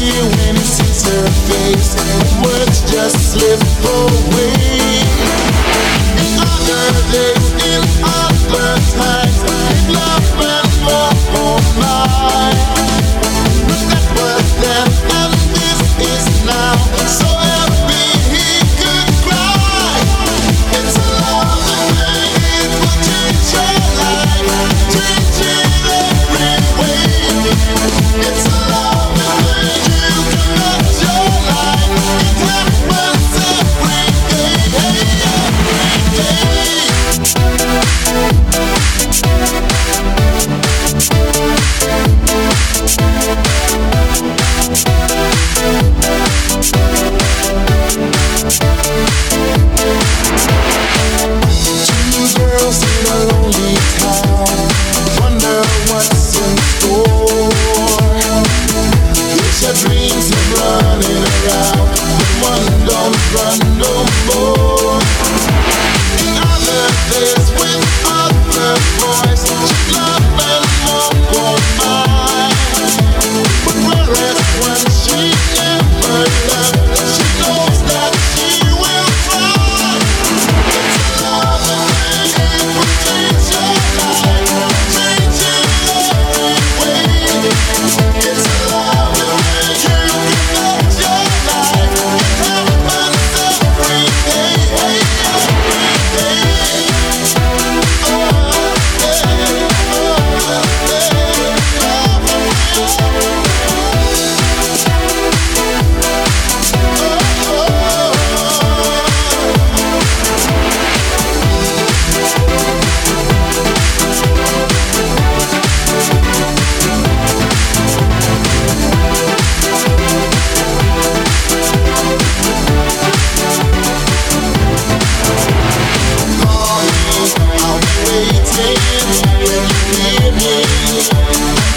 fear when it sees her face. Words just slip away.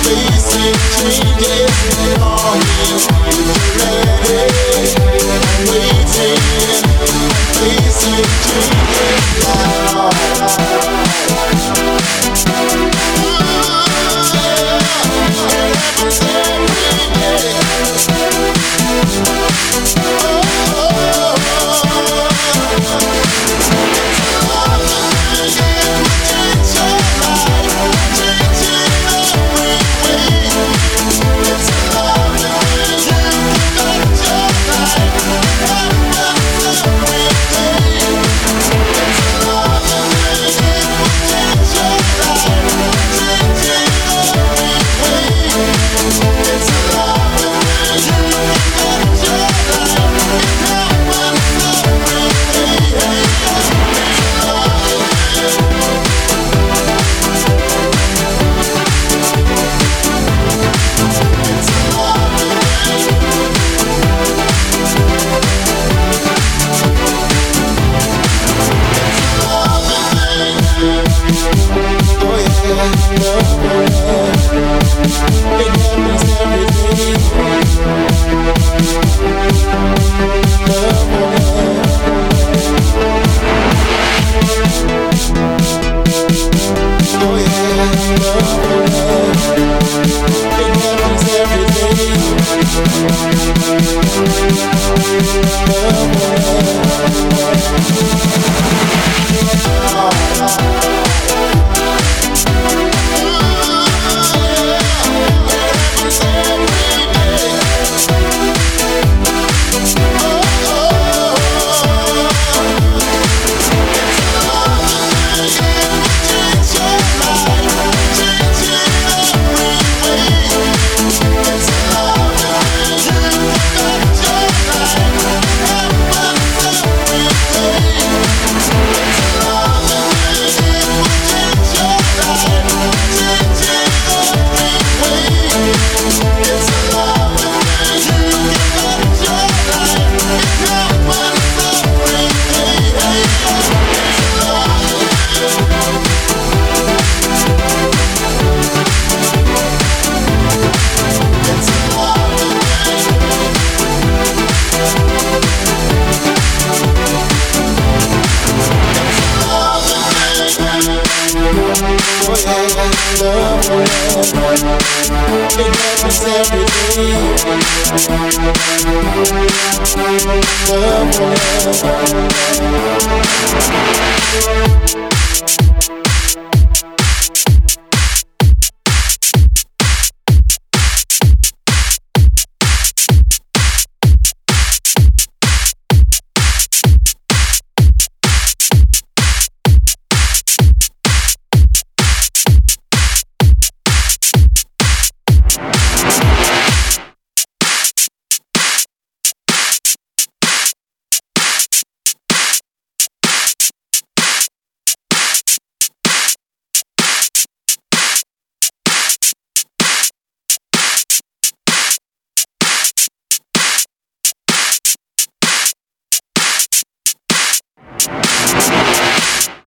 Facing changes, all Oh, It happens every day. Love forever.